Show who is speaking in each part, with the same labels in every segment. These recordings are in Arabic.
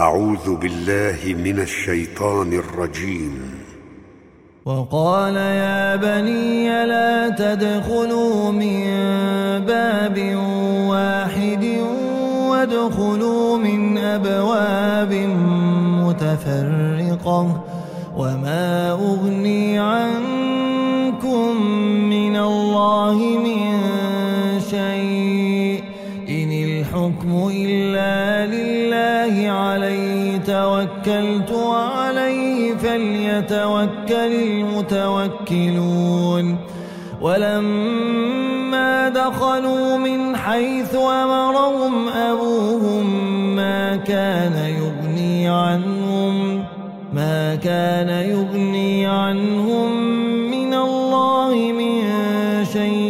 Speaker 1: أعوذ بالله من الشيطان الرجيم.
Speaker 2: وقال يا بني لا تدخلوا من باب واحد وادخلوا من أبواب متفرقة وما أغني عنكم توكلت وعليه فليتوكل المتوكلون. ولما دخلوا من حيث أمرهم أبوهم ما كان يغني عنهم ما كان يغني عنهم من الله من شيء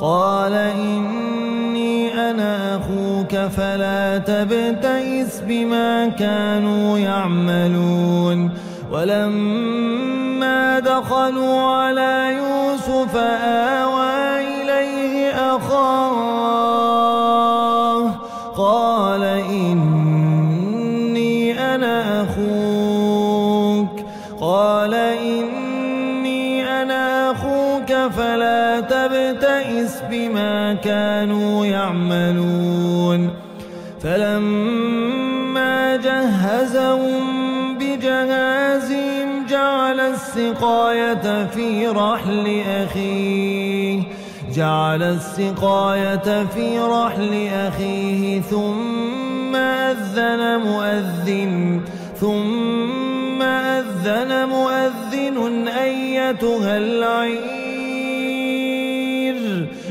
Speaker 2: قال إني أنا أخوك فلا تبتئس بما كانوا يعملون. ولما دخلوا على يوسف آوى إليه أخاه قال إني أنا أخوك. قال إني أنا أخوك. فلا تبتئس بما كانوا يعملون. فلما جهزهم بجهازهم جعل السقاية في رحل أخيه جعل السقاية في رحل أخيه ثم أذن مؤذن ثم أذن مؤذن أيتها العير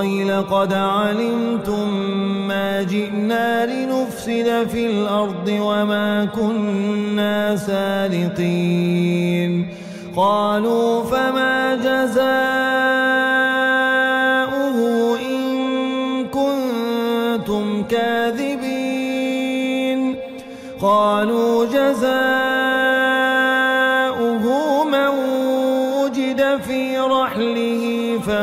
Speaker 2: تالله لقد علمتم ما جئنا لنفسد في الأرض وما كنا سارقين قالوا فما جزاؤه إن كنتم كاذبين. قالوا جزاؤه من وجد في رحله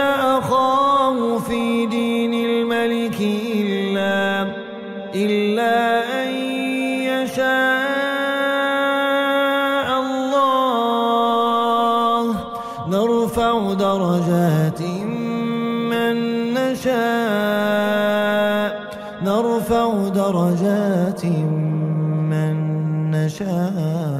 Speaker 2: أخاه في دين الملك إلا إلا أن يشاء الله. نرفع درجات من نشاء. نرفع درجات من نشاء.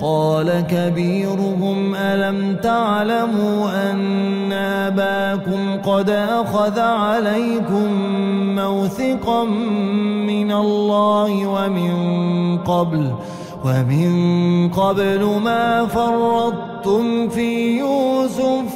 Speaker 2: قال كبيرهم ألم تعلموا أن أباكم قد أخذ عليكم موثقا من الله ومن قبل ومن قبل ما فرطتم في يوسف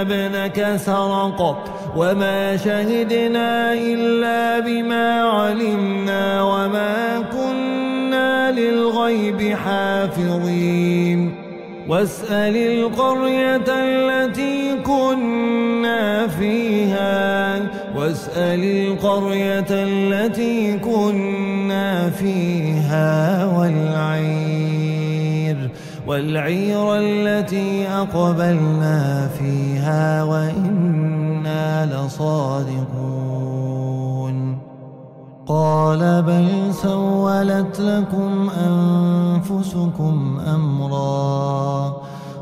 Speaker 2: ابنك سرق وما شهدنا إلا بما علمنا وما كنا للغيب حافظين. واسأل القرية التي كنا فيها. واسأل القرية التي كنا فيها والعير والعير التي أقبلنا فيها وإنا لصادقون. قال بل سولت لكم أنفسكم أمرا.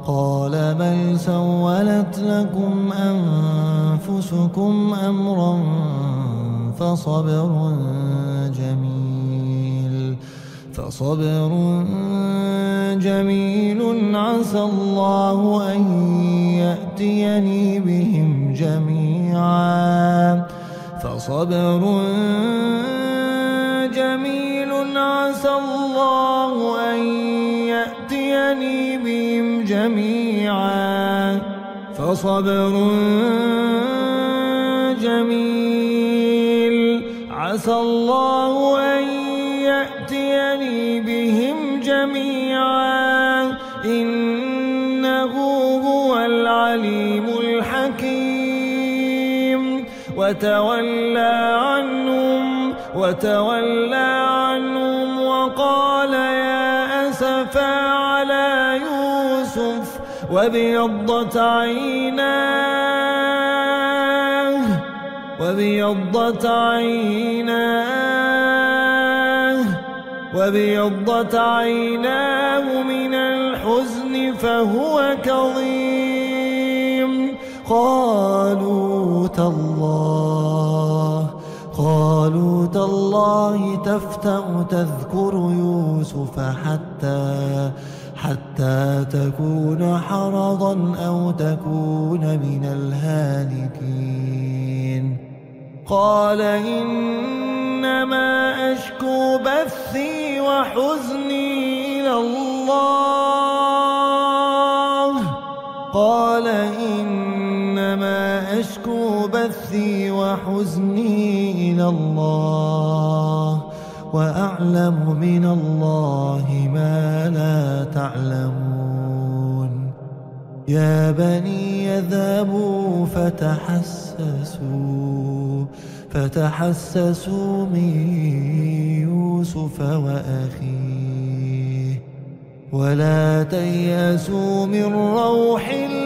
Speaker 2: قال بل سولت لكم أنفسكم أمرا فصبر جميل فصبر جميل عسى الله أن يأتيني بهم جميعا. فصبر جميل عسى الله أن يأتيني بهم جميعا. فصبر جميل عسى الله أن وتولى عنهم وتولى عنهم وقال يا أسفا على يوسف وابيضت عيناه وابيضت عيناه وابيضت عيناه من الحزن فهو كظيم. قالوا تالله تالله تفتأ تذكر يوسف حتى حتى تكون حرضا أو تكون من الهالكين. قال إنما أشكو بثي وحزني إلى الله. قال إنما أشكو بثي وحزني إلى الله. وأعلم من الله ما لا تعلمون. يا بني يذهبوا فتحسسوا فتحسسوا من يوسف وأخيه. ولا تيأسوا من روح الله